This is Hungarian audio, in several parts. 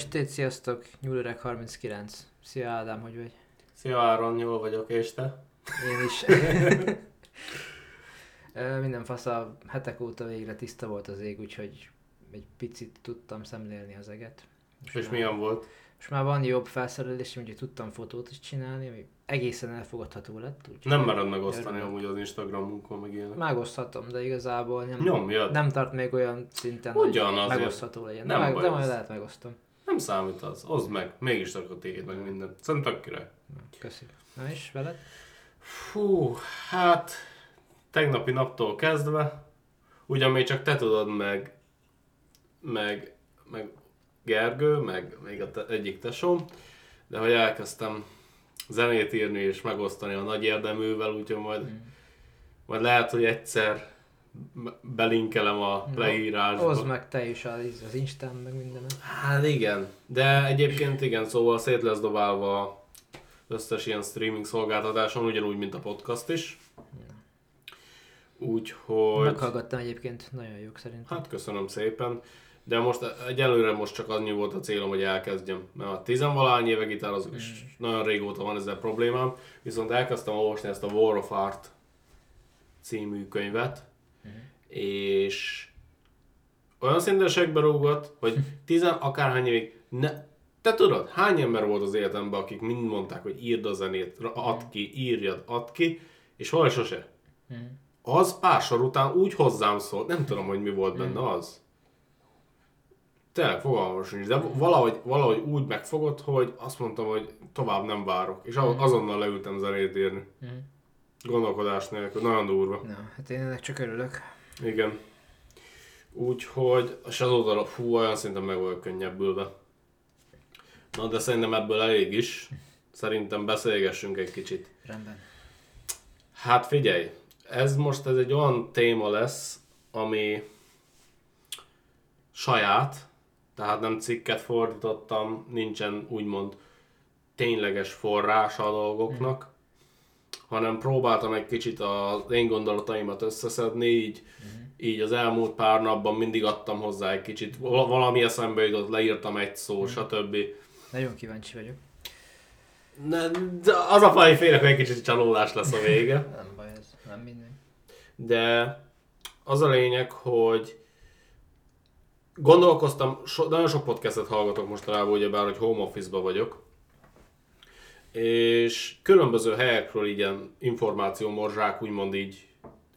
is tét, sziasztok, Nyúlöreg 39. Szia Ádám, hogy vagy? Szia Áron, jól vagyok, és te? Én is. Minden fasz a hetek óta végre tiszta volt az ég, úgyhogy egy picit tudtam szemlélni az eget. És, és milyen volt? És már van jobb felszerelés, úgyhogy tudtam fotót is csinálni, ami egészen elfogadható lett. Úgy nem mered megosztani amúgy az Instagramunkon, meg ilyenek. Megoszthatom, de igazából nem, Nyomjad. nem tart még olyan szinten, Ugyan hogy megosztható legyen. Nem de, meg, de majd lehet megosztom. Nem számít az, oszd meg, mégis rakod téged meg minden. Szerintem tök király. Köszi. Na és veled? Fú, hát tegnapi naptól kezdve, ugyan még csak te tudod meg, meg, meg Gergő, meg még a te, egyik tesóm, de hogy elkezdtem zenét írni és megosztani a nagy érdeművel, úgyhogy majd, Mm. majd lehet, hogy egyszer belinkelem a leírásba. Hozd meg te is az, az Instán, meg minden. Hát igen, de egyébként igen, szóval szét lesz dobálva összes ilyen streaming szolgáltatáson, ugyanúgy, mint a podcast is. Úgyhogy... Meghallgattam egyébként, nagyon jók szerintem. Hát köszönöm szépen. De most egyelőre most csak annyi volt a célom, hogy elkezdjem. Mert a tizenvalány éve gitározok, és nagyon régóta van ezzel problémám. Viszont elkezdtem olvasni ezt a War of Art című könyvet, és olyan szintesekbe rúgott, hogy tizen akárhány évig, ne, te tudod, hány ember volt az életemben, akik mind mondták, hogy írd a zenét, add ki, írjad, add ki, és valahogy sose. Az pár sor után úgy hozzám szólt, nem tudom, hogy mi volt benne az. Tényleg fogalmam sincs, de valahogy, valahogy úgy megfogott, hogy azt mondtam, hogy tovább nem várok. És a- azonnal leültem zenét írni. Gondolkodás nélkül, nagyon durva. Na, hát én ennek csak örülök. Igen. Úgyhogy, és azóta, fú, olyan szinten meg vagyok könnyebbülve. Na, de szerintem ebből elég is. Szerintem beszélgessünk egy kicsit. Rendben. Hát figyelj, ez most ez egy olyan téma lesz, ami saját, tehát nem cikket fordítottam, nincsen úgymond tényleges forrása a dolgoknak, hanem próbáltam egy kicsit az én gondolataimat összeszedni, így, így az elmúlt pár napban mindig adtam hozzá egy kicsit, val- valami eszembe jutott, leírtam egy szó, stb. Nagyon kíváncsi vagyok. Ne, az a faj félek, hogy egy kicsit csalódás lesz a vége. Nem baj ez, nem minden. De az a lényeg, hogy gondolkoztam, so, nagyon sok podcastet hallgatok mostanában, ugyebár, hogy home office-ba vagyok, és különböző helyekről ilyen információmorzsák, úgymond így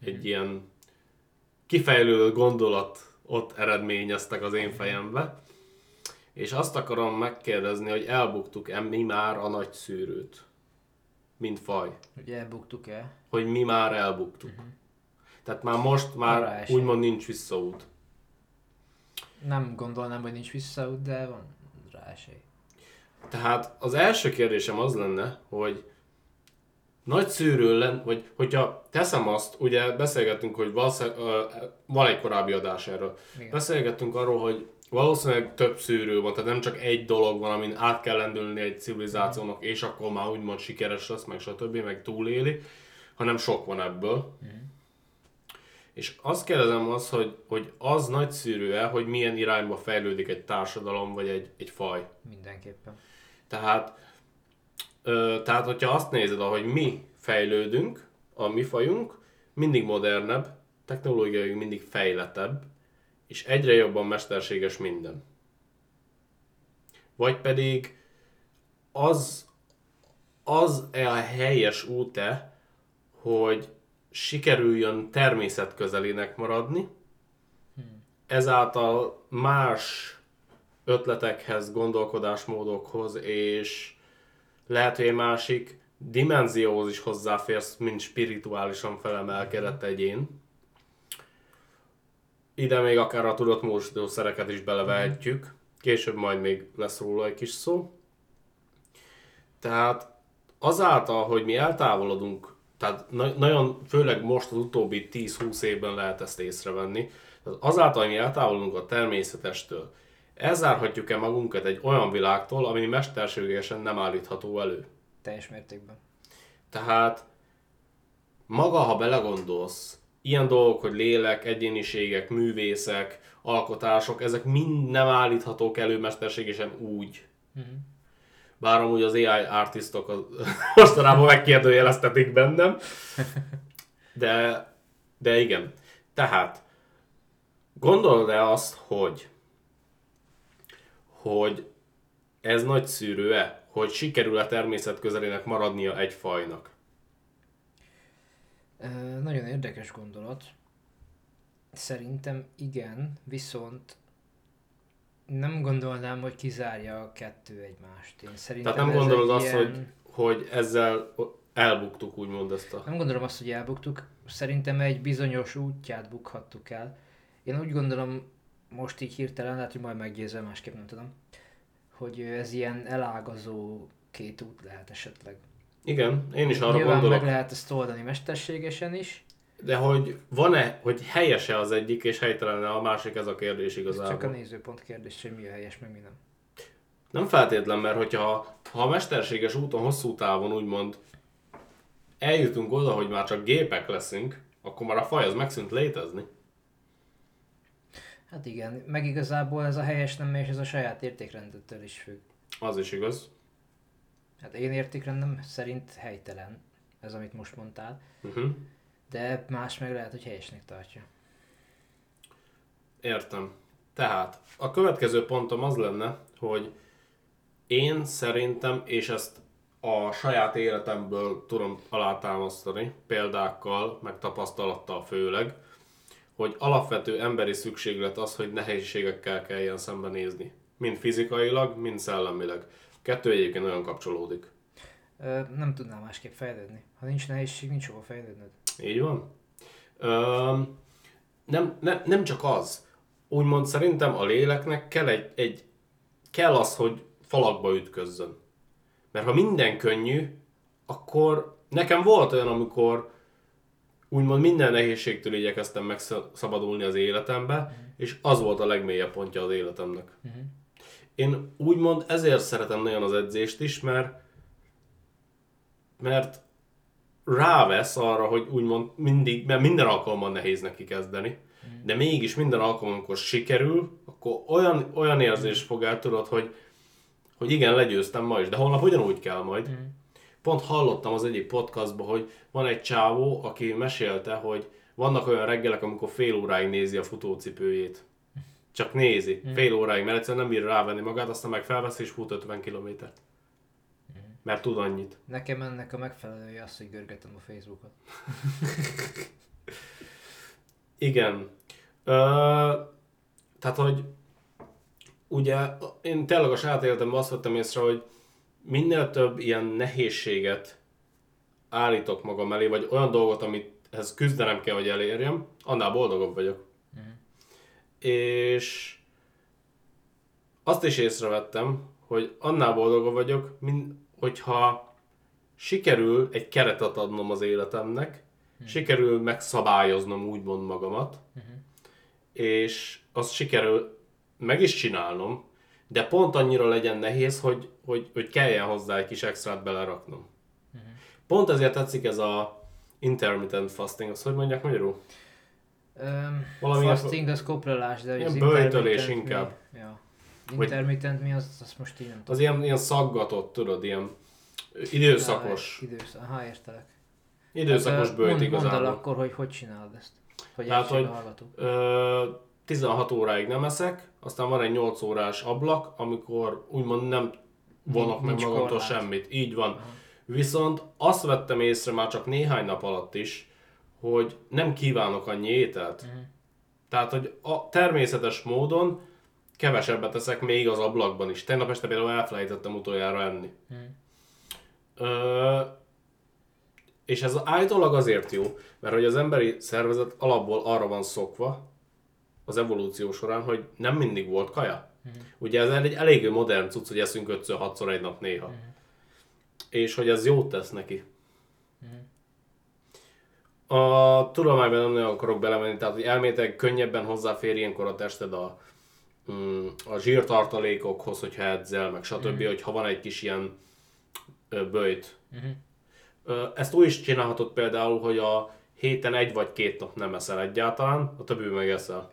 egy ilyen kifejlődött gondolat ott eredményeztek az én fejembe. És azt akarom megkérdezni, hogy elbuktuk-e mi már a nagy szűrőt, mint faj Ugye elbuktuk el? hogy mi már elbuktuk. Tehát már most Arra már esély. úgymond nincs visszaút. Nem gondolnám, hogy nincs visszaút, de van rá esély. Tehát az első kérdésem az lenne, hogy nagy szűrő lenne, vagy hogyha teszem azt, ugye beszélgettünk, hogy valószínűleg, van egy korábbi adás erről. Igen. Beszélgettünk arról, hogy valószínűleg több szűrő van, tehát nem csak egy dolog van, amin át kell lendülni egy civilizációnak, és akkor már úgymond sikeres lesz, meg stb., meg túléli, hanem sok van ebből. És azt kérdezem az, hogy, hogy az nagy szűrő-e, hogy milyen irányba fejlődik egy társadalom, vagy egy, egy faj. Mindenképpen. Tehát, ö, tehát, hogyha azt nézed, ahogy mi fejlődünk, a mi fajunk, mindig modernebb, technológiai mindig fejletebb, és egyre jobban mesterséges minden. Vagy pedig az, az -e a helyes út-e, hogy sikerüljön természetközelének maradni, ezáltal más ötletekhez, gondolkodásmódokhoz, és lehet, hogy egy másik dimenzióhoz is hozzáférsz, mint spirituálisan felemelkedett egyén. Ide még akár a tudatmódosító szereket is belevehetjük. Később majd még lesz róla egy kis szó. Tehát azáltal, hogy mi eltávolodunk, tehát na- nagyon, főleg most az utóbbi 10-20 évben lehet ezt észrevenni, tehát azáltal, hogy mi eltávolodunk a természetestől, elzárhatjuk-e magunkat egy olyan világtól, ami mesterségesen nem állítható elő. Teljes mértékben. Tehát maga, ha belegondolsz, ilyen dolgok, hogy lélek, egyéniségek, művészek, alkotások, ezek mind nem állíthatók elő mesterségesen úgy. Uh-huh. Bár amúgy az AI artistok az, mostanában megkérdőjeleztetik bennem. De, de igen. Tehát, gondolod-e azt, hogy hogy ez nagy szűrő-e? Hogy sikerül a természet közelének maradnia egy fajnak? E, nagyon érdekes gondolat. Szerintem igen, viszont nem gondolnám, hogy kizárja a kettő egymást. Én szerintem Tehát nem gondolod azt, ilyen... hogy, hogy ezzel elbuktuk, úgymond ezt a... Nem gondolom azt, hogy elbuktuk. Szerintem egy bizonyos útját bukhattuk el. Én úgy gondolom, most így hirtelen, lehet, hogy majd meggyőzöm, másképp nem tudom, hogy ez ilyen elágazó két út lehet esetleg. Igen, én is arra Nyilván gondolok. meg lehet ezt oldani mesterségesen is. De hogy van-e, hogy helyese az egyik és helytelen a másik, ez a kérdés igazából. Ez csak a nézőpont kérdés, hogy mi a helyes, meg mi nem. Nem feltétlen, mert hogyha ha a mesterséges úton hosszú távon úgymond eljutunk oda, hogy már csak gépek leszünk, akkor már a faj az megszűnt létezni. Hát igen, meg igazából ez a helyes nem és ez a saját értékrendettől is függ. Az is igaz. Hát én értékrendem szerint helytelen, ez amit most mondtál, uh-huh. de más meg lehet, hogy helyesnek tartja. Értem. Tehát a következő pontom az lenne, hogy én szerintem, és ezt a saját életemből tudom alátámasztani, példákkal, meg tapasztalattal főleg, hogy alapvető emberi szükséglet az, hogy nehézségekkel kelljen szembenézni. Mind fizikailag, mind szellemileg. Kettő egyébként nagyon kapcsolódik. Ö, nem tudnám másképp fejlődni. Ha nincs nehézség, nincs hova fejlődnöd. Így van. Ö, nem, nem, nem csak az. Úgymond szerintem a léleknek kell egy, egy kell az, hogy falakba ütközzön. Mert ha minden könnyű, akkor nekem volt olyan, amikor úgymond minden nehézségtől igyekeztem megszabadulni az életembe, uh-huh. és az volt a legmélyebb pontja az életemnek. Uh-huh. Én úgymond ezért szeretem nagyon az edzést is, mert mert rávesz arra, hogy úgymond mindig, mert minden alkalommal nehéz neki kezdeni, uh-huh. de mégis minden alkalommal, amikor sikerül, akkor olyan, olyan érzés fog el, tudod, hogy, hogy igen, legyőztem ma is, de holnap ugyanúgy kell majd. Uh-huh. Pont hallottam az egyik podcastban, hogy van egy csávó, aki mesélte, hogy vannak olyan reggelek, amikor fél óráig nézi a futócipőjét. Csak nézi, mm. fél óráig, mert egyszerűen nem bír rávenni magát, aztán meg felvesz és fut 50 kilométert. Mm. Mert tud annyit. Nekem ennek a megfelelője az, hogy görgetem a Facebookot. Igen. Ö, tehát, hogy ugye én tényleg a saját életemben azt vettem észre, hogy minél több ilyen nehézséget állítok magam elé, vagy olyan dolgot, amit ez küzdenem kell, hogy elérjem, annál boldogabb vagyok. Uh-huh. És azt is észrevettem, hogy annál boldogabb vagyok, mint hogyha sikerül egy keretet adnom az életemnek, uh-huh. sikerül megszabályoznom úgymond magamat, uh-huh. és azt sikerül meg is csinálnom, de pont annyira legyen nehéz, hogy, hogy, hogy kelljen hozzá egy kis extrát beleraknom. Uh-huh. Pont ezért tetszik ez a intermittent fasting, azt hogy mondják magyarul? Um, Valami fasting az koprolás, de ilyen bőjtölés inkább. Mi? Ja. Intermittent mi, az, az most így nem Az ilyen, ilyen szaggatott, tudod, ilyen időszakos. Ja, idősz, aha, értelek. Időszakos hát, mond, igazából. Mondd el akkor, hogy hogy csinálod ezt. Hogy hát, hogy ö, 16 óráig nem eszek, aztán van egy 8 órás ablak, amikor úgymond nem vonok meg magamtól semmit. Így van. Aha. Viszont azt vettem észre már csak néhány nap alatt is, hogy nem kívánok annyi ételt. Uh-huh. Tehát, hogy a természetes módon kevesebbet eszek még az ablakban is. Tegnap este például elfelejtettem utoljára enni. Uh-huh. Ö, és ez állítólag azért jó, mert hogy az emberi szervezet alapból arra van szokva, az evolúció során, hogy nem mindig volt kaja. Uh-huh. Ugye ez egy elég modern cucc, hogy eszünk 5-6-szor egy nap néha. Uh-huh. És hogy ez jót tesz neki. Uh-huh. A tudományban nem nagyon akarok belemenni, tehát hogy elméletek könnyebben hozzáfér ilyenkor a tested a, mm, a zsírtartalékokhoz, hogyha edzel, meg stb., uh-huh. hogy ha van egy kis ilyen bőjt. Uh-huh. Ezt úgy is csinálhatod például, hogy a héten egy vagy két nap nem eszel egyáltalán, a többi meg eszel.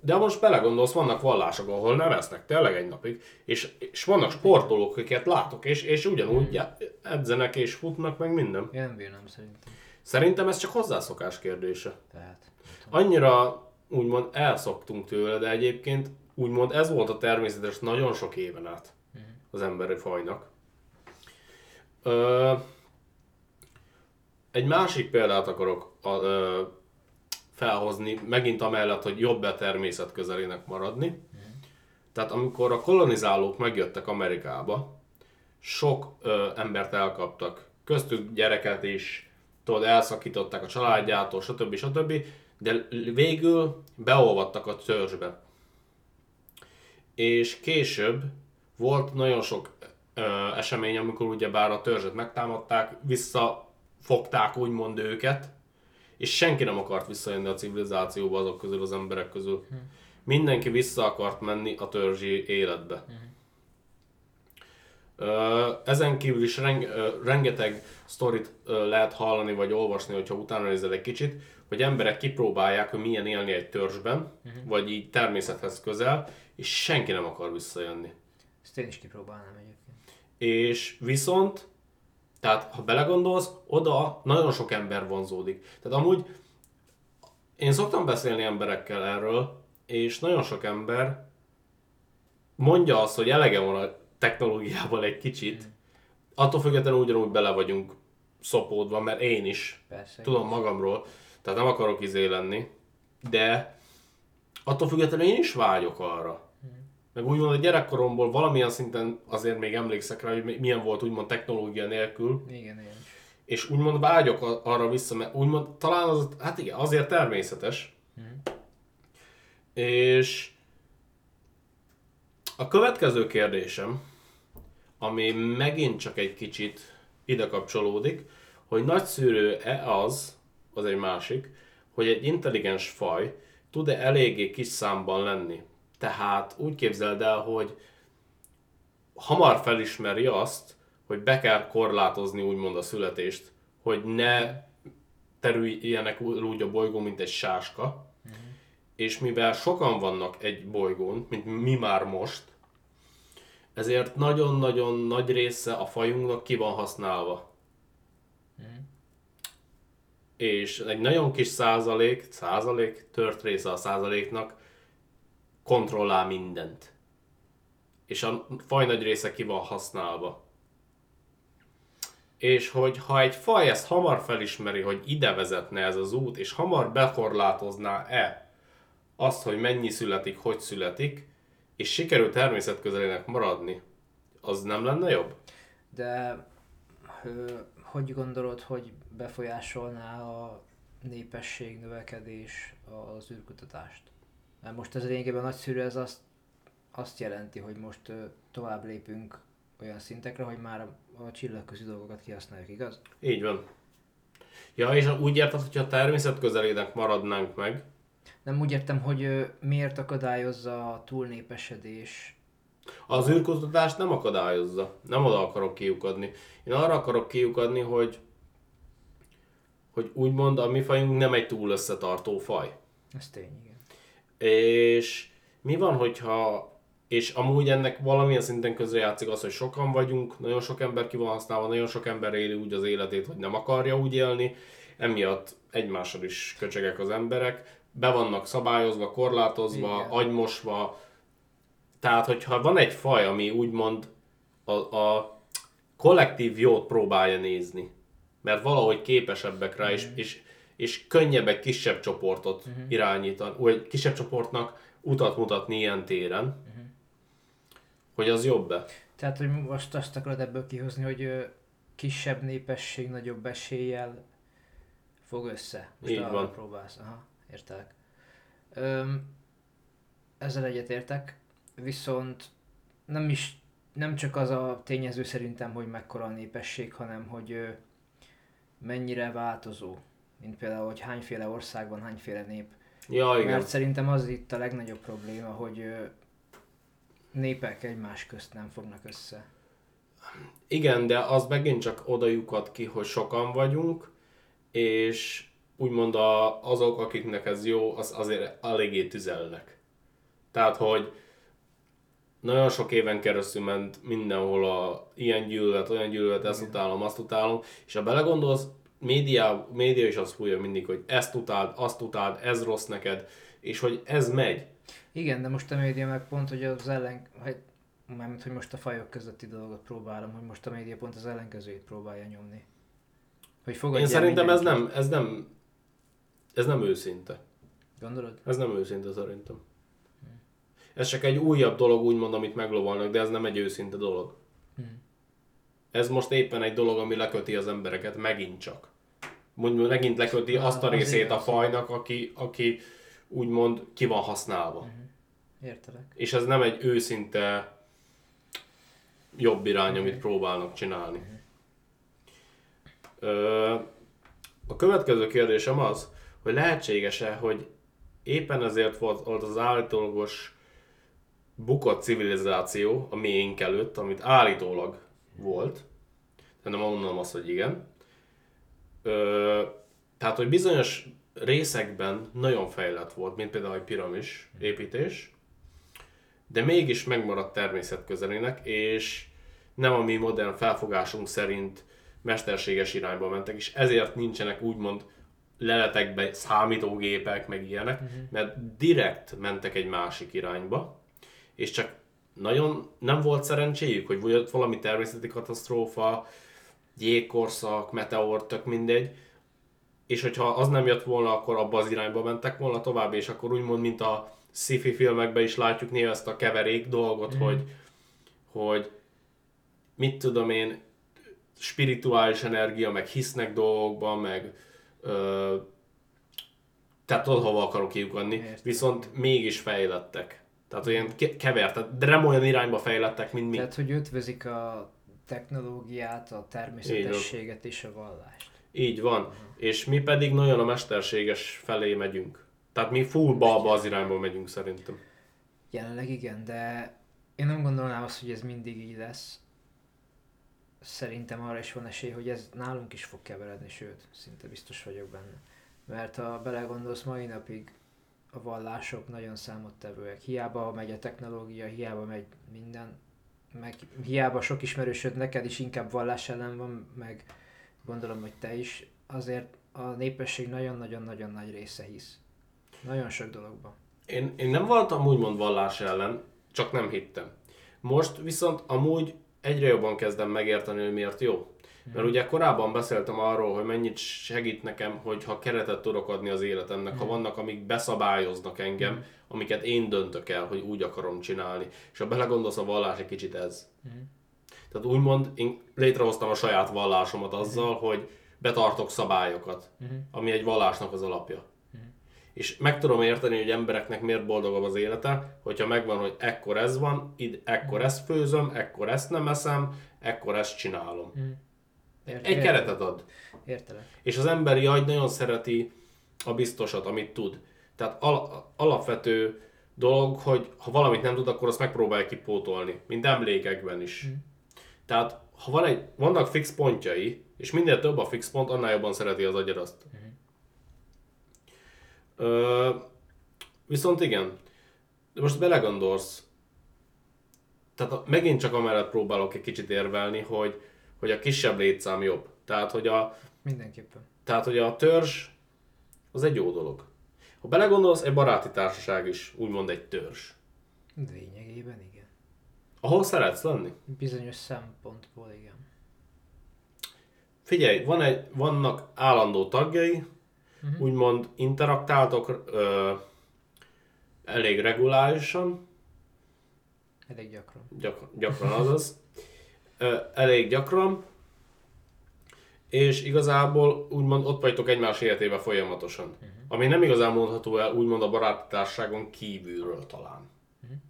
De most belegondolsz, vannak vallások, ahol nem esznek tényleg egy napig, és, és vannak sportolók, akiket látok, és, és ugyanúgy já- edzenek és futnak, meg minden. Én nem bírnám szerintem. Szerintem ez csak hozzászokás kérdése. Tehát. Annyira úgymond elszoktunk tőle, de egyébként úgymond ez volt a természetes nagyon sok éven át az emberi fajnak. Ö, egy másik példát akarok a, ö, felhozni, megint amellett, hogy jobb a természet közelének maradni. Tehát amikor a kolonizálók megjöttek Amerikába, sok ö, embert elkaptak, köztük gyereket is, tudod, elszakították a családjától, stb. stb. De végül beolvadtak a törzsbe. És később volt nagyon sok ö, esemény, amikor ugyebár a törzset megtámadták, visszafogták úgymond őket, és senki nem akart visszajönni a civilizációba azok közül, az emberek közül. Mindenki vissza akart menni a törzsi életbe. Ö, Ezen kívül is reng, rengeteg sztorit lehet hallani vagy olvasni, hogyha utána nézel egy kicsit, hogy emberek kipróbálják, hogy milyen élni egy törzsben, vagy így természethez közel, és senki nem akar visszajönni. Ezt én is kipróbálnám egyébként. És viszont, tehát ha belegondolsz, oda nagyon sok ember vonzódik. Tehát amúgy én szoktam beszélni emberekkel erről, és nagyon sok ember mondja azt, hogy elege van a technológiával egy kicsit, attól függetlenül ugyanúgy bele vagyunk szopódva, mert én is Persze. tudom magamról, tehát nem akarok izé lenni, de attól függetlenül én is vágyok arra. Meg úgymond a gyerekkoromból valamilyen szinten azért még emlékszek rá, hogy mi- milyen volt úgymond technológia nélkül, Igen, is. és úgymond vágyok arra vissza, mert úgymond talán az, hát igen, azért természetes. És a következő kérdésem, ami megint csak egy kicsit ide kapcsolódik, hogy nagyszűrő-e az, az egy másik, hogy egy intelligens faj tud-e eléggé kis számban lenni. Tehát úgy képzeld el, hogy hamar felismeri azt, hogy be kell korlátozni úgymond a születést, hogy ne terüljenek úgy a bolygó, mint egy sáska, és mivel sokan vannak egy bolygón, mint mi már most, ezért nagyon-nagyon nagy része a fajunknak ki van használva. És egy nagyon kis százalék, százalék, tört része a százaléknak kontrollál mindent. És a faj nagy része ki van használva. És hogy ha egy faj ezt hamar felismeri, hogy ide vezetne ez az út, és hamar bekorlátozná-e azt, hogy mennyi születik, hogy születik, és sikerül természetközelének maradni, az nem lenne jobb? De hogy gondolod, hogy befolyásolná a népesség növekedés az űrkutatást? Most ez lényegében nagyszűrű, ez azt, azt jelenti, hogy most tovább lépünk olyan szintekre, hogy már a, a csillagközi dolgokat kihasználjuk, igaz? Így van. Ja, és úgy érted, hogyha a természetközelének maradnánk meg, Nem úgy értem, hogy miért akadályozza a túlnépesedés. Az űrkutatást nem akadályozza. Nem oda akarok kiukadni. Én arra akarok kiukadni, hogy hogy úgymond a mi fajunk nem egy túl összetartó faj. Ez tény. És mi van, hogyha és amúgy ennek valamilyen szinten közrejátszik az, hogy sokan vagyunk, nagyon sok ember ki van használva, nagyon sok ember éli úgy az életét, hogy nem akarja úgy élni, emiatt egymással is köcsegek az emberek, be vannak szabályozva, korlátozva, Igen. agymosva, tehát hogyha van egy faj, ami úgymond a, a kollektív jót próbálja nézni, mert valahogy képesebbek rá, és, és, és könnyebb egy kisebb csoportot irányítani, vagy kisebb csoportnak utat mutatni ilyen téren, hogy az jobb-e. Tehát, hogy most azt akarod ebből kihozni, hogy kisebb népesség nagyobb eséllyel fog össze. Most Így van. próbálsz. Aha, értelek. Öm, ezzel egyetértek, viszont nem is, nem csak az a tényező szerintem, hogy mekkora a népesség, hanem hogy mennyire változó. Mint például, hogy hányféle ország van, hányféle nép. Ja, igen. Mert szerintem az itt a legnagyobb probléma, hogy népek egymás közt nem fognak össze. Igen, de az megint csak oda lyukad ki, hogy sokan vagyunk, és úgymond a, azok, akiknek ez jó, az azért eléggé tüzelnek. Tehát, hogy nagyon sok éven keresztül ment mindenhol a ilyen gyűlölet, olyan gyűlölet, ezt utálom, azt utálom, és ha belegondolsz, média, média is azt fújja mindig, hogy ezt utáld, azt utáld, ez rossz neked, és hogy ez megy. Igen, de most a média meg pont, hogy az ellen, hogy, mármint, hogy most a fajok közötti dolgot próbálom, hogy most a média pont az ellenkezőjét próbálja nyomni. Hogy Én szerintem ez mindenki. nem, ez nem, ez nem őszinte. Gondolod? Ez nem őszinte szerintem. Ez csak egy újabb dolog, úgymond, amit meglovalnak, de ez nem egy őszinte dolog. Ez most éppen egy dolog, ami leköti az embereket, megint csak. Mondjuk megint leköti azt a részét a fajnak, aki, aki úgymond ki van használva. Értelek. És ez nem egy őszinte jobb irány, amit próbálnak csinálni. Ö, a következő kérdésem az, hogy lehetséges-e, hogy éppen ezért volt, volt az állítólagos bukott civilizáció a miénk előtt, amit állítólag volt, de nem mondom azt, hogy igen. Ö, tehát, hogy bizonyos részekben nagyon fejlett volt, mint például egy piramis építés, de mégis megmaradt természet közelének, és nem a mi modern felfogásunk szerint mesterséges irányba mentek, és ezért nincsenek úgymond leletekbe számítógépek, meg ilyenek, uh-huh. mert direkt mentek egy másik irányba, és csak nagyon nem volt szerencséjük, hogy volt valami természeti katasztrófa, jégkorszak, meteor, tök mindegy, és hogyha az nem jött volna, akkor abba az irányba mentek volna tovább, és akkor úgymond, mint a sci-fi filmekben is látjuk néha ezt a keverék dolgot, mm. hogy, hogy mit tudom én, spirituális energia, meg hisznek dolgokban, meg ö, tehát hova akarok kiukadni, Értem. viszont mégis fejlettek. Tehát olyan ke- kevert, de nem olyan irányba fejlettek, mint mi. Tehát, hogy ötvözik a technológiát, a természetességet és a vallást. Így van. És mi pedig nagyon a mesterséges felé megyünk. Tehát mi full balba az irányba megyünk szerintem. Jelenleg igen, de én nem gondolnám azt, hogy ez mindig így lesz. Szerintem arra is van esély, hogy ez nálunk is fog keveredni, sőt, szinte biztos vagyok benne. Mert ha belegondolsz, mai napig a vallások nagyon számottevőek. Hiába megy a technológia, hiába megy minden, meg hiába sok ismerősöd neked is inkább vallás ellen van, meg gondolom, hogy te is, azért a népesség nagyon-nagyon-nagyon nagy része hisz. Nagyon sok dologban. Én, én nem voltam úgymond vallás ellen, csak nem hittem. Most viszont amúgy egyre jobban kezdem megérteni, hogy miért jó. Mert ugye korábban beszéltem arról, hogy mennyit segít nekem, hogyha keretet tudok adni az életemnek, ha vannak, amik beszabályoznak engem, amiket én döntök el, hogy úgy akarom csinálni. És ha belegondolsz, a vallás egy kicsit ez. Tehát úgymond én létrehoztam a saját vallásomat azzal, hogy betartok szabályokat, ami egy vallásnak az alapja. És meg tudom érteni, hogy embereknek miért boldogabb az élete, hogyha megvan, hogy ekkor ez van, id, ekkor ezt főzöm, ekkor ezt nem eszem, ekkor ezt csinálom. Ért- Egy keretet ad. Értelek. És az emberi agy nagyon szereti a biztosat, amit tud. Tehát al- alapvető dolog, hogy ha valamit nem tud, akkor azt megpróbálja kipótolni, mint emlékekben is. Tehát ha van egy, vannak fix pontjai, és minél több a fix pont, annál jobban szereti az agyad azt. Ö, viszont igen, de most belegondolsz, tehát megint csak amellett próbálok egy kicsit érvelni, hogy, hogy a kisebb létszám jobb. Tehát, hogy a, Mindenképpen. tehát, hogy a törzs az egy jó dolog. Ha belegondolsz, egy baráti társaság is úgymond egy törzs. Lényegében igen. Ahol szeretsz lenni? Bizonyos szempontból igen. Figyelj, van egy, vannak állandó tagjai, uh-huh. úgymond interaktáltok ö, elég regulárisan, Elég gyakran. gyak, gyakran azaz, elég gyakran, és igazából úgymond ott vagytok egymás életébe folyamatosan. Uh-huh. Ami nem igazán mondható el úgymond a baráti társaságon kívülről talán.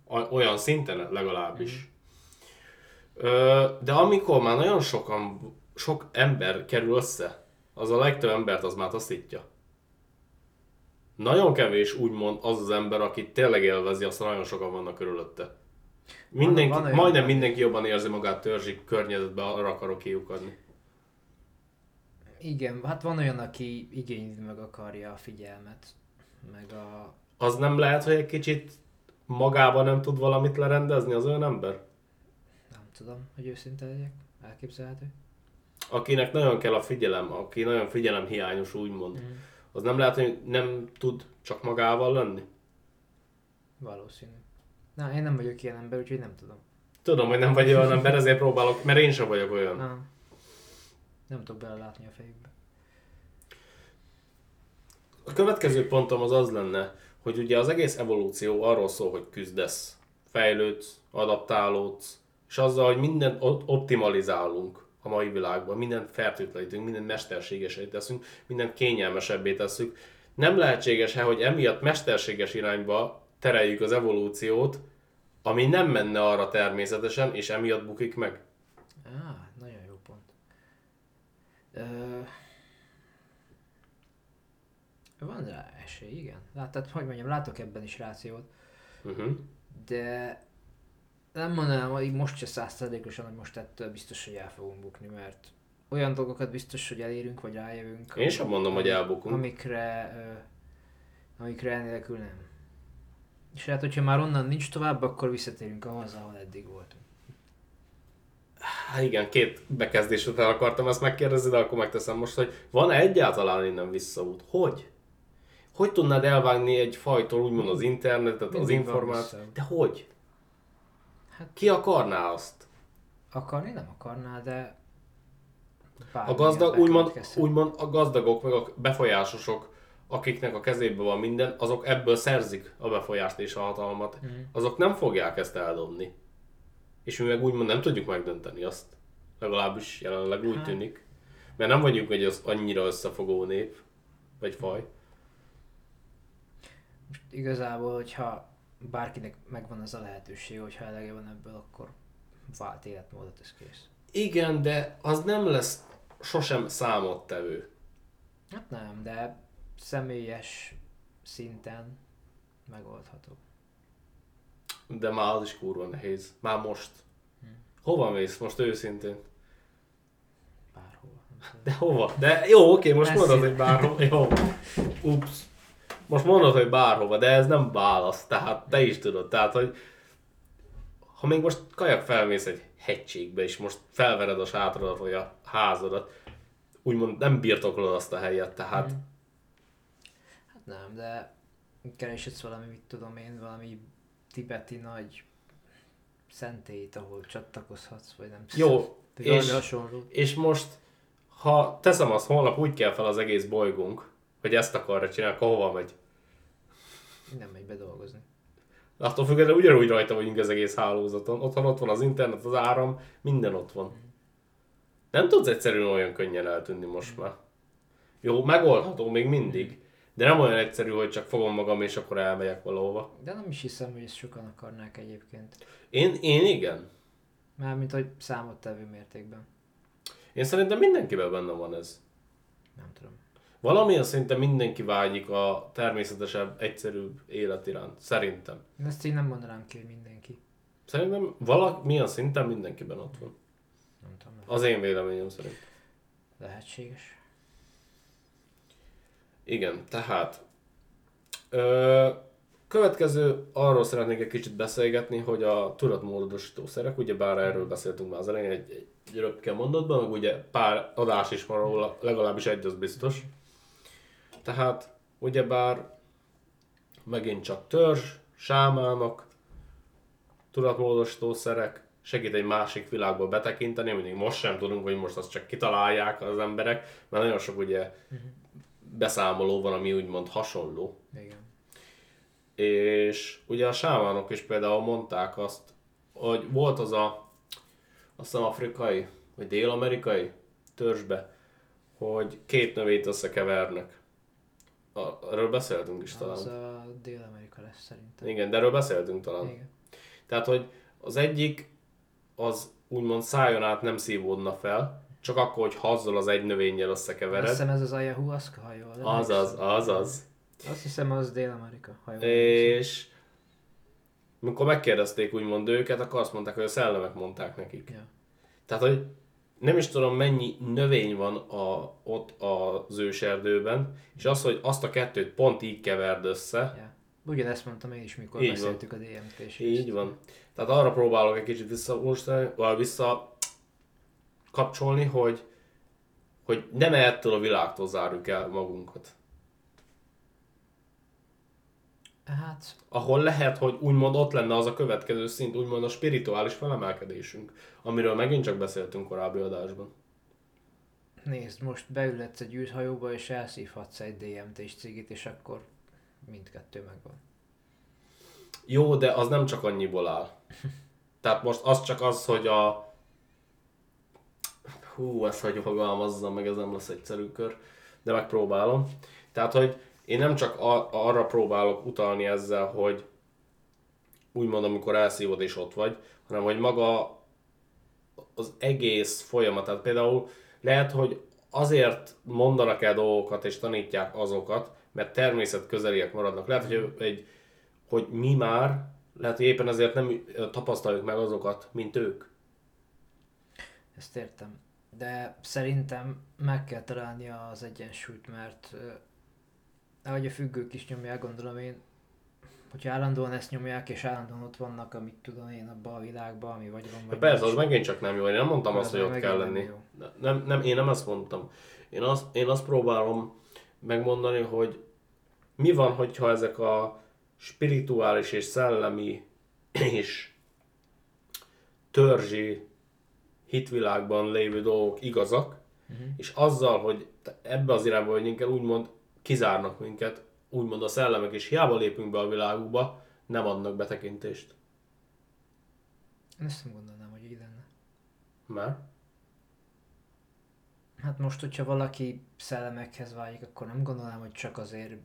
Uh-huh. Olyan szinten legalábbis. Uh-huh. Ö, de amikor már nagyon sokan, sok ember kerül össze, az a legtöbb embert az már taszítja. Nagyon kevés úgymond az az ember, aki tényleg élvezi, azt nagyon sokan vannak körülötte. Mindenki, van olyan majdnem mindenki jobban érzi magát törzsi környezetben, arra akarok kiukadni. Igen, hát van olyan, aki igényli meg akarja a figyelmet, meg a... Az nem lehet, hogy egy kicsit magában nem tud valamit lerendezni az olyan ember? Nem tudom, hogy őszinte legyek. Elképzelhető. Akinek nagyon kell a figyelem, aki nagyon figyelemhiányos úgymond, Mm. az nem lehet, hogy nem tud csak magával lenni? Valószínű. Na, én nem vagyok ilyen ember, úgyhogy nem tudom. Tudom, hogy nem vagy olyan ember, ezért próbálok, mert én sem vagyok olyan. Na, nem tudok belelátni a fejükbe. A következő pontom az az lenne, hogy ugye az egész evolúció arról szól, hogy küzdesz, fejlődsz, adaptálódsz, és azzal, hogy mindent o- optimalizálunk a mai világban, mindent fertőtlenítünk, mindent mesterségesé teszünk, mindent kényelmesebbé tesszük. Nem lehetséges-e, hogy emiatt mesterséges irányba tereljük az evolúciót, ami nem menne arra természetesen, és emiatt bukik meg? Á, nagyon jó pont. Ö... Van rá esély, igen. Láttad, hogy mondjam, látok ebben is rációt, Uh-huh. de nem mondanám, hogy most se százszerzékosan, hogy most ettől biztos, hogy el fogunk bukni, mert olyan dolgokat biztos, hogy elérünk, vagy rájövünk. Én sem mondom, hogy elbukunk. Amikre, amikre enélkül nem. És hát, hogyha már onnan nincs tovább, akkor visszatérünk ahhoz, ahol eddig voltunk. Hát igen, két bekezdés után akartam ezt megkérdezni, de akkor megteszem most, hogy van-e egyáltalán innen visszaút? Hogy? Hogy tudnád elvágni egy fajtól úgymond az internetet, az Mindig van információt? De hogy? Hát- Ki akarná azt? Akarni nem akarná, de... A gazdag, úgymond, úgymond a gazdagok, meg a befolyásosok, akiknek a kezében van minden, azok ebből szerzik a befolyást és a hatalmat. Mhm. Azok nem fogják ezt eldobni. És mi meg úgymond nem tudjuk megdönteni azt. Legalábbis jelenleg úgy Hát. tűnik. Mert nem vagyunk egy az annyira összefogó nép, vagy faj. Most igazából, hogyha bárkinek megvan az a lehetőség, hogyha elege van ebből, akkor vált életmódot, ez kész. Igen, de az nem lesz sosem számottevő. Hát nem, de személyes szinten megoldható. De már az is kurva nehéz. Már most. Hm. Hova mész most őszintén? Bárhova. De hova? De jó, oké, most Messzire. mondod, hogy bárhova. Jó. Ups. Most mondod, hogy bárhova, de ez nem válasz. Tehát te is tudod. Tehát, hogy ha még most kajak felmész egy hegységbe, és most felvered a sátradat, vagy a házadat, úgymond nem birtoklod azt a helyet, tehát Mhm. Nem, de kereshetsz valami, mit tudom én, valami tibeti nagy szentélyt, ahol csatlakozhatsz, vagy nem tudom. jó, és, hasonló. és most, ha teszem azt, holnap úgy kell fel az egész bolygónk, hogy ezt akarja csinálni, akkor hova megy? Nem megy bedolgozni. Attól függetlenül ugyanúgy rajta vagyunk az egész hálózaton. Otthon ott van az internet, az áram, minden ott van. Nem tudsz egyszerűen olyan könnyen eltűnni most már. Jó, megoldható még mindig, de nem olyan egyszerű, hogy csak fogom magam és akkor elmegyek valahova. De nem is hiszem, hogy ezt sokan akarnák egyébként. Én, én igen. Mármint, hogy számottevő mértékben. Én szerintem mindenkiben benne van ez. Nem tudom. Valamilyen szinten mindenki vágyik a természetesebb, egyszerűbb élet iránt. Szerintem. Én ezt így nem mondanám ki, hogy mindenki. Szerintem valamilyen szinten mindenkiben ott van. Nem tudom. Az én véleményem szerint. Lehetséges. Igen, tehát ö, következő arról szeretnék egy kicsit beszélgetni, hogy a tudatmódosító szerek, ugye bár erről beszéltünk már az elején egy, egy röpke mondatban, meg ugye pár adás is van róla, legalábbis egy az biztos. Tehát ugyebár megint csak törzs, sámánok, tudatmódosító szerek, segít egy másik világba betekinteni, mindig most sem tudunk, hogy most azt csak kitalálják az emberek, mert nagyon sok ugye beszámoló van, ami úgymond hasonló. Igen. És ugye a sámánok is például mondták azt, hogy volt az a, azt hiszem afrikai, vagy dél-amerikai törzsbe, hogy két növényt összekevernek. A- Erről beszéltünk is talán. Az a Dél-Amerika lesz szerintem. Igen, de erről beszéltünk talán. Igen. Tehát, hogy az egyik az úgymond szájon át nem szívódna fel, csak akkor, hogy hazzal az egy növényjel Azt összekevered. hiszem ez az ayahuasca, ha jól Azaz, emlékszem. azaz. Azt hiszem az Dél-Amerika, ha jól. És amikor megkérdezték úgymond őket, akkor azt mondták, hogy a szellemek mondták nekik. Ja. Tehát, hogy nem is tudom mennyi növény van a, ott az őserdőben, és az, hogy azt a kettőt pont így keverd össze, Ja. Ugyanezt mondtam én is, mikor Így beszéltük a DMT-s így van. Tehát arra próbálok egy kicsit vissza, vagy vissza kapcsolni, hogy, hogy nem ettől a világtól zárjuk el magunkat. Hát, ahol lehet, hogy úgymond ott lenne az a következő szint, úgymond a spirituális felemelkedésünk, amiről megint csak beszéltünk korábbi adásban. nézd, most beülhetsz egy űrhajóba, és elszívhatsz egy DMT-s cigit, és akkor mindkettő megvan. Jó, de az nem csak annyiból áll. Tehát most az csak az, hogy a... Hú, ezt hogy fogalmazzam meg, ez nem lesz egyszerű kör, de megpróbálom. Tehát, hogy én nem csak a- arra próbálok utalni ezzel, hogy úgymond, amikor elszívod és ott vagy, hanem hogy maga az egész folyamat. Tehát például lehet, hogy azért mondanak el dolgokat és tanítják azokat, mert természet közeliek maradnak. Lehet, hogy egy hogy mi már, lehet, hogy éppen ezért nem tapasztaljuk meg azokat, mint ők. Ezt értem. De szerintem meg kell találni az egyensúlyt, mert ö, ahogy a függők is nyomják, gondolom én, hogyha állandóan ezt nyomják, és állandóan ott vannak, amit tudom én abban a világban, ami vagy van, vagy persze, az megint csak nem jó. Én nem mondtam Az azt, hogy ott kell nem lenni. jó. Nem, nem, én nem ezt mondtam. Én azt, én azt próbálom megmondani, hogy mi van, hogyha ezek a spirituális és szellemi és törzsi hitvilágban lévő dolgok igazak, Mhm. és azzal, hogy ebbe az irányba vagyunk el, úgymond kizárnak minket, úgymond a szellemek, és hiába lépünk be a világukba, nem adnak betekintést. Én ezt nem gondolnám, hogy így lenne. Már? Hát most, hogyha valaki szellemekhez vágyik, akkor nem gondolnám, hogy csak azért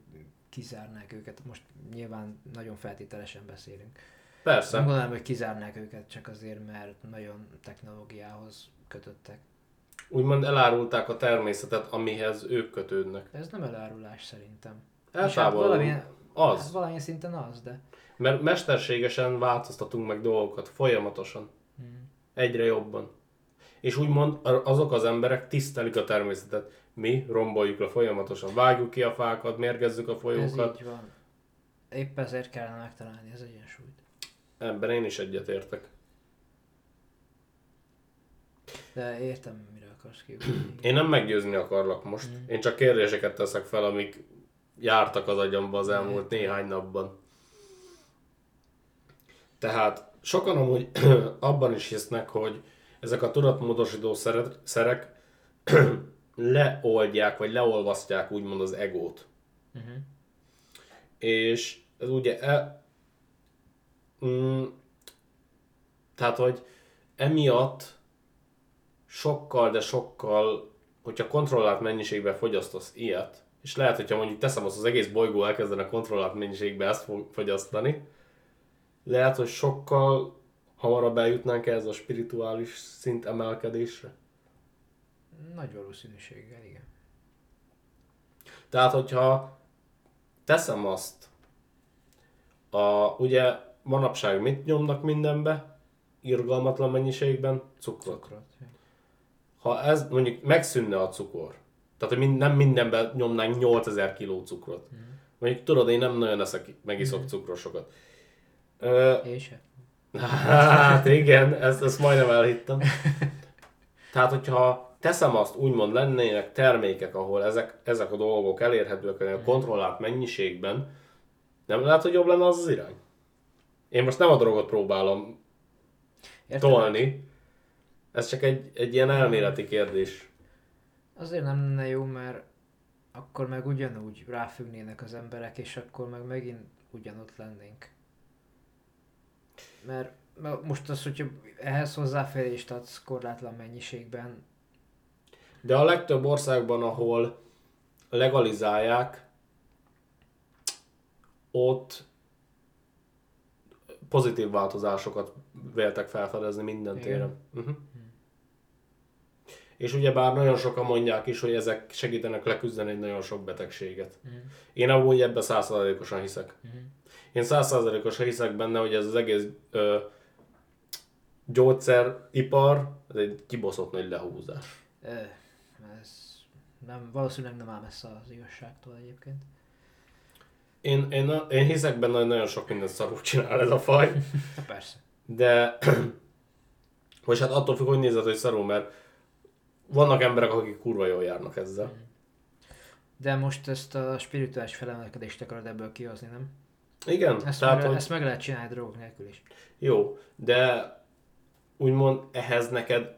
kizárnák őket. Most nyilván nagyon feltételesen beszélünk. Persze. gondolnám, hogy kizárnák őket csak azért, mert nagyon technológiához kötöttek. Úgymond elárulták a természetet, amihez ők kötődnek. De ez nem elárulás szerintem. Hát valamilyen, hát Az. valamilyen szinten az, de... Mert mesterségesen változtatunk meg dolgokat folyamatosan. Hmm. Egyre jobban. És úgymond azok az emberek tisztelik a természetet. Mi romboljuk le folyamatosan. Vágjuk ki a fákat, mérgezzük a Ez folyókat. így van. Épp ezért kellene megtalálni az egyensúlyt. Ebben én is egyetértek. De értem, mire akarsz kiugrani. Én nem meggyőzni akarlak most. Mm. Én csak kérdéseket teszek fel, amik jártak az agyamba az elmúlt Értem. néhány napban. Tehát sokan amúgy abban is hisznek, hogy ezek a tudatmódosító szere- szerek leoldják, vagy leolvasztják úgymond az egót. Uh-huh. És ez ugye e, mm, tehát, hogy emiatt sokkal, de sokkal, hogyha kontrollált mennyiségben fogyasztasz ilyet, és lehet, hogyha mondjuk teszem azt, az egész bolygó elkezdene kontrollált mennyiségben ezt fog- fogyasztani, lehet, hogy sokkal hamarabb eljutnánk ehhez a spirituális szint emelkedésre. Nagy valószínűséggel, igen. Tehát, hogyha teszem azt, a, ugye manapság mit nyomnak mindenbe? Irgalmatlan mennyiségben? Cukrot. Cukrot. Ha ez mondjuk megszűnne a cukor, tehát hogy nem mindenben nyomnánk 8000 kiló cukrot. Mondjuk tudod, én nem nagyon eszek, megiszok cukrosokat. Ö, Én sem. Hát igen, ezt, ezt majdnem elhittem. Tehát, hogyha teszem azt, úgymond lennének termékek, ahol ezek, ezek a dolgok elérhetőek a kontrollált mennyiségben, nem lehet, hogy jobb lenne az az irány? Én most nem a drogot próbálom Értem, tolni, ez csak egy, egy ilyen elméleti kérdés. Azért nem lenne jó, mert akkor meg ugyanúgy ráfüggnének az emberek, és akkor meg megint ugyanott lennénk. Mert mert most az, hogyha ehhez hozzáférést adsz korlátlan mennyiségben, De a legtöbb országban, ahol legalizálják, ott pozitív változásokat véltek felfedezni minden Igen. téren. Uh-huh. És ugyebár nagyon sokan mondják is, hogy ezek segítenek leküzdeni egy nagyon sok betegséget. Mhm. Én amúgy ebbe százszázalékosan hiszek. Mhm. Én százszázalékosan hiszek benne, hogy ez az egész ö, gyógyszeripar, ez egy kibaszott nagy lehúzás. Ö, ez nem, valószínűleg nem áll messze az igazságtól egyébként. Én, én, én hiszek benne, hogy nagyon sok mindent szarul csinál ez a faj, persze. de vagy hát attól függ, hogy nézed, hogy szarul, mert vannak emberek, akik kurva jól járnak ezzel. De most ezt a spirituális felemelkedést akarod ebből kihozni, nem? Igen, Ezt, tehát, meg, hogy ezt meg lehet csinálni drogok nélkül is. jó, de úgymond ehhez neked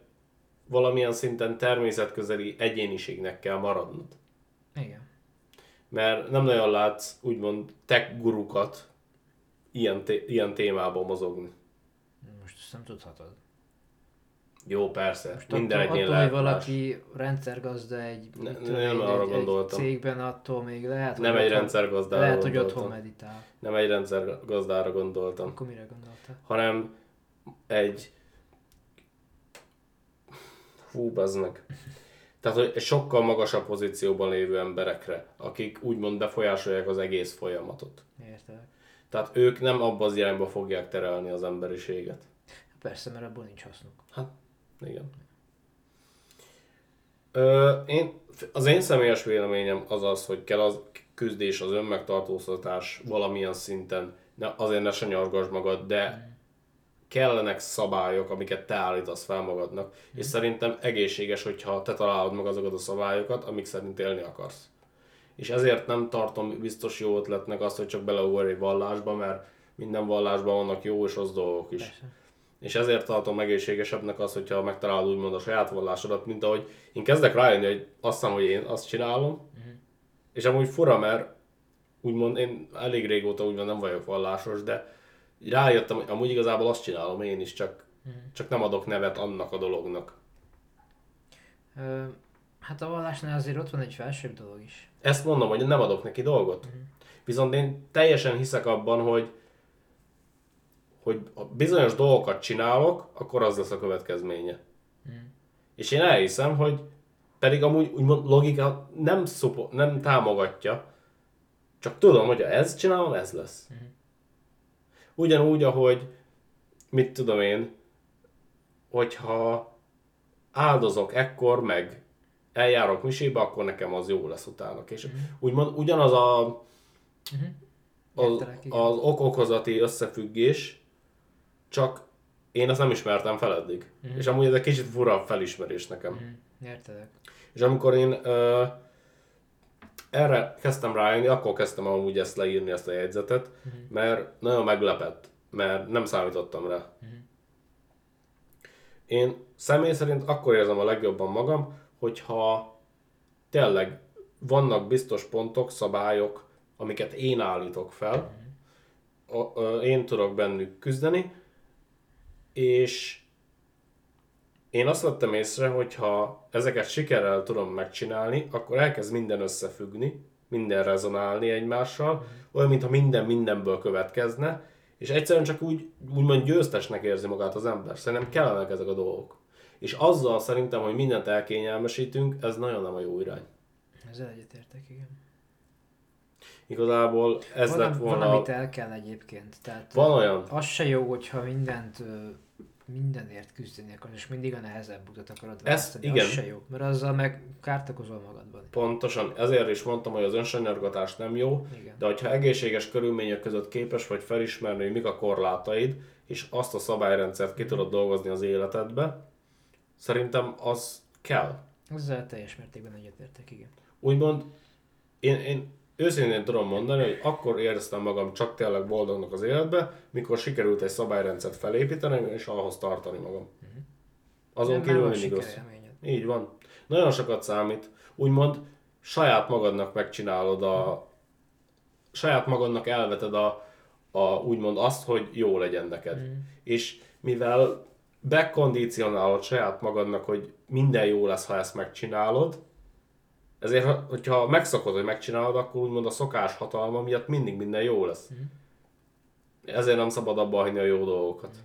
valamilyen szinten természetközeli egyéniségnek kell maradnod. Igen. Mert nem nagyon látsz úgymond tech gurukat ilyen, té- ilyen témában mozogni. Most ezt nem tudhatod. Jó, persze, Most minden attól, egyén attól, hogy valaki rendszergazda egy, Ne- tudom nem én, arra egy, egy gondoltam. cégben, attól még lehet, Nem hogy egy otthon- rendszergazdára Lehet, hogy gondoltam. otthon meditál. Nem egy rendszergazdára gondoltam. Akkor mire gondoltál? hanem egy... Hú, bazd meg. Tehát, hogy sokkal magasabb pozícióban lévő emberekre, akik úgymond befolyásolják az egész folyamatot. Értelek. Tehát ők nem abba az irányba fogják terelni az emberiséget. Persze, mert abból nincs hasznuk. Hát, igen. Ö, én, az én személyes véleményem az az, hogy kell az küzdés, az önmegtartóztatás valamilyen szinten, ne, azért ne sanyargass magad, de kellenek szabályok, amiket te állítasz fel magadnak, és szerintem egészséges, hogyha te találod meg azokat a szabályokat, amik szerint élni akarsz. És ezért nem tartom biztos jó ötletnek azt, hogy csak beleugorj egy vallásba, mert minden vallásban vannak jó és rossz dolgok is. Persze. És ezért tartom egészségesebbnek az, hogyha megtalálod úgymond a saját vallásodat, mint ahogy én kezdek rájönni, hogy azt hiszem, hogy én azt csinálom, uh-huh. és amúgy fura, mert úgymond én elég régóta úgymond nem vagyok vallásos, de rájöttem, hogy amúgy igazából azt csinálom én is, csak, uh-huh. csak nem adok nevet annak a dolognak. Ö, hát a vallásnál azért ott van egy felsőbb dolog is. Ezt mondom, hogy nem adok neki dolgot. Uh-huh. Viszont én teljesen hiszek abban, hogy hogy ha bizonyos dolgokat csinálok, akkor az lesz a következménye. És én elhiszem, hogy pedig amúgy úgymond logika nem, szupo, nem támogatja, csak tudom, hogy ha ezt csinálom, ez lesz. Ugyanúgy, ahogy, mit tudom én, hogyha áldozok ekkor, meg eljárok misébe, akkor nekem az jó lesz utána. És úgymond ugyanaz a, az, Értelek, igen. az ok-okozati összefüggés, csak én azt nem ismertem fel eddig. És amúgy ez egy kicsit fura felismerés nekem. Hm, Értelek. És amikor én ö, erre kezdtem rájönni, akkor kezdtem amúgy ezt leírni, ezt a jegyzetet, mert nagyon meglepett, mert nem számítottam rá. Én személy szerint akkor érzem a legjobban magam, hogyha tényleg vannak biztos pontok, szabályok, amiket én állítok fel, a, ö, én tudok bennük küzdeni, és én azt vettem észre, hogy ha ezeket sikerrel tudom megcsinálni, akkor elkezd minden összefüggni, minden rezonálni egymással, olyan, mintha minden mindenből következne, és egyszerűen csak úgy, úgymond győztesnek érzi magát az ember. Szerintem kellenek ezek a dolgok. És azzal szerintem, hogy mindent elkényelmesítünk, ez nagyon nem a jó irány. Ezzel egyetértek, igen. Igazából ez van, lett volna... van, amit el kell egyébként. Tehát Van olyan, az se jó, hogyha mindent mindenért küzdeni akarod, és mindig a nehezebb utat akarod választani. igen. Az se jó, mert azzal meg kárt okozol magadban. pontosan ezért is mondtam, hogy az önsanyargatás nem jó, Igen. de hogyha egészséges körülmények között képes vagy felismerni, hogy mik a korlátaid, és azt a szabályrendszert ki tudod dolgozni az életedbe, szerintem az kell. Ezzel teljes mértékben egyetértek, igen. Úgymond, én, én őszintén tudom mondani, hogy akkor éreztem magam csak tényleg boldognak az életbe, mikor sikerült egy szabályrendszert felépíteni, és ahhoz tartani magam. Azon Nem, kívül mindig sikerélményed. Így van. Nagyon sokat számít. Úgymond saját magadnak megcsinálod a... Saját magadnak elveted a, a úgymond azt, hogy jó legyen neked. Mm. És mivel bekondicionálod saját magadnak, hogy minden jó lesz, ha ezt megcsinálod, ezért, ha- hogyha megszokod, hogy megcsinálod, akkor úgymond a szokás hatalma miatt mindig minden jó lesz. Mm. Ezért nem szabad abba hagyni a jó dolgokat.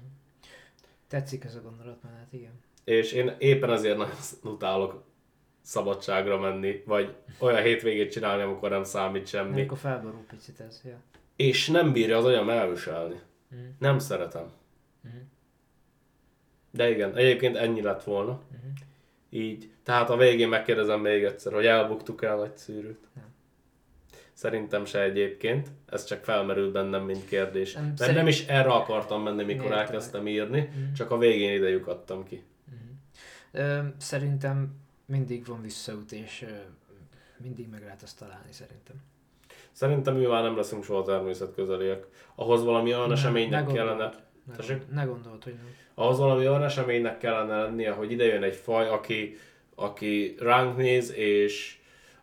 Tetszik ez a gondolatmenet, igen. és én éppen ezért nagyon utálok szabadságra menni, vagy olyan hétvégét csinálni, amikor nem számít semmi. Amikor felborul picit ez, ja. És nem bírja az agyam elviselni. Mhm. Nem szeretem. De igen, egyébként ennyi lett volna. Uh-huh. Így. Tehát a végén megkérdezem még egyszer, hogy elbuktuk el nagy szűrőt. Nem. Szerintem se egyébként. Ez csak felmerült bennem, mint kérdés. Nem, Mert szerint- nem is erre akartam menni, mikor Értem. elkezdtem írni, Mhm. csak a végén ide lyukadtam ki. Ö, szerintem mindig van visszaút, és ö, mindig meg lehet azt találni, szerintem. Szerintem mi már nem leszünk soha természetközeliek. Ahhoz valami olyan Ne- eseménynek ne kellene, gondold. Ne, ne gondold, hogy nem. Ahhoz valami olyan eseménynek kellene lennie, hogy ide jön egy faj, aki, aki ránk néz, és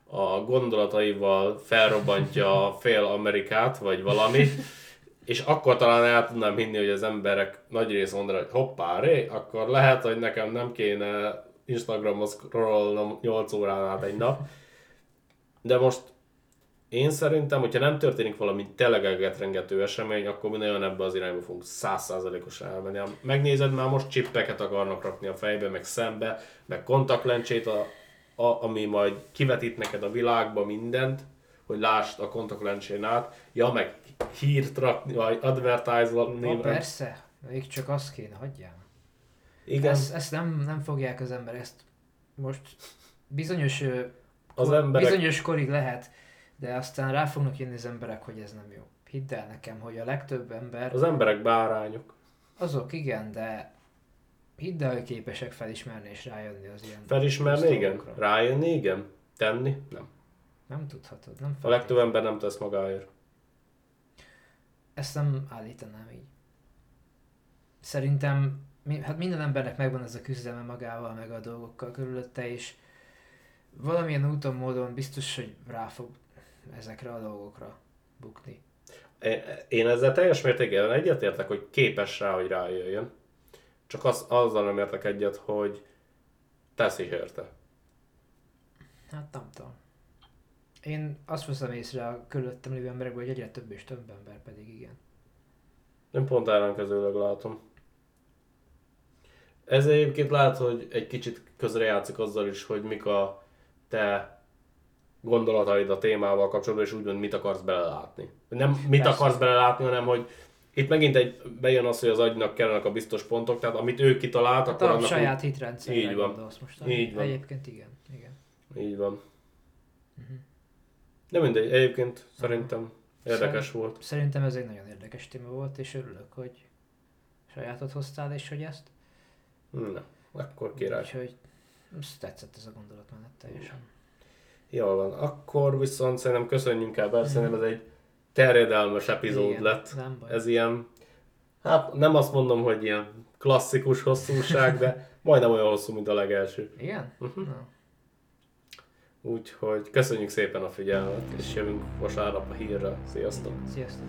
a gondolataival felrobbantja fél Amerikát, vagy valami, és akkor talán el tudnám hinni, hogy az emberek nagy rész mondanak, hogy hoppá, ré, akkor lehet, hogy nekem nem kéne Instagramon scrollnom 8 órán át egy nap. De most én szerintem, hogyha nem történik valami tényleg rengető esemény, akkor mi nagyon ebbe az irányba fogunk százszázalékosan elmenni. Ha Megnézed, már most csippeket akarnak rakni a fejbe, meg szembe, meg kontaktlencsét, a, a, ami majd kivetít neked a világba mindent, hogy lásd a kontaktlencsén át. Ja, meg hírt rakni, vagy advertise-olni. Persze, még csak azt kéne, hagyjál. Igen, Ezt, ezt nem, nem fogják az ember, ezt most bizonyos, az kor- emberek... bizonyos korig lehet, de aztán rá fognak jönni az emberek, hogy ez nem jó. Hidd el nekem, hogy a legtöbb ember, Az emberek bárányok. azok igen, de hidd el, hogy képesek felismerni és rájönni az ilyen Felismerni, igen. Rájönni, igen. Tenni, nem. Nem tudhatod, nem A legtöbb ember nem tesz magáért. Ezt nem állítanám így. Szerintem hát minden embernek megvan ez a küzdelme magával, meg a dolgokkal körülötte, és valamilyen úton, módon biztos, hogy rá fog ezekre a dolgokra bukni. Én- ezzel teljes mértékben egyetértek, hogy képes rá, hogy rájöjjön. Csak az, azzal nem értek egyet, hogy tesz is érte. Hát nem tudom. Én azt veszem észre a körülöttem lévő emberekből, hogy egyre több és több ember pedig igen. Én pont ellenkezőleg látom. Ez egyébként lehet, hogy egy kicsit közrejátszik azzal is, hogy mik a te gondolataid a témával kapcsolatban, és úgymond mit akarsz belelátni. Nem mit Persze. akarsz belelátni, hanem hogy itt megint egy, bejön az, hogy az agynak kellenek a biztos pontok, tehát amit ő kitalált, Hát akkor a annak saját hitrendszerre Így van. gondolsz most. Így van. Egyébként igen. igen. Így van. Mhm. De mindegy, egyébként szerintem érdekes Szerint- volt. Szerintem ez egy nagyon érdekes téma volt, és örülök, hogy sajátot hoztál, és hogy ezt. Na, akkor király. Úgyhogy tetszett ez a gondolatmenet teljesen. Jól van. Akkor viszont szerintem köszönjünk el, bár szerintem ez egy terjedelmes epizód Igen, lett. Nem baj. Ez ilyen, hát nem azt mondom, hogy ilyen klasszikus hosszúság, de majdnem olyan hosszú, mint a legelső. Igen? Uh-huh. Úgyhogy köszönjük szépen a figyelmet, és jövünk vasárnap a hírrel. Sziasztok! sziasztok!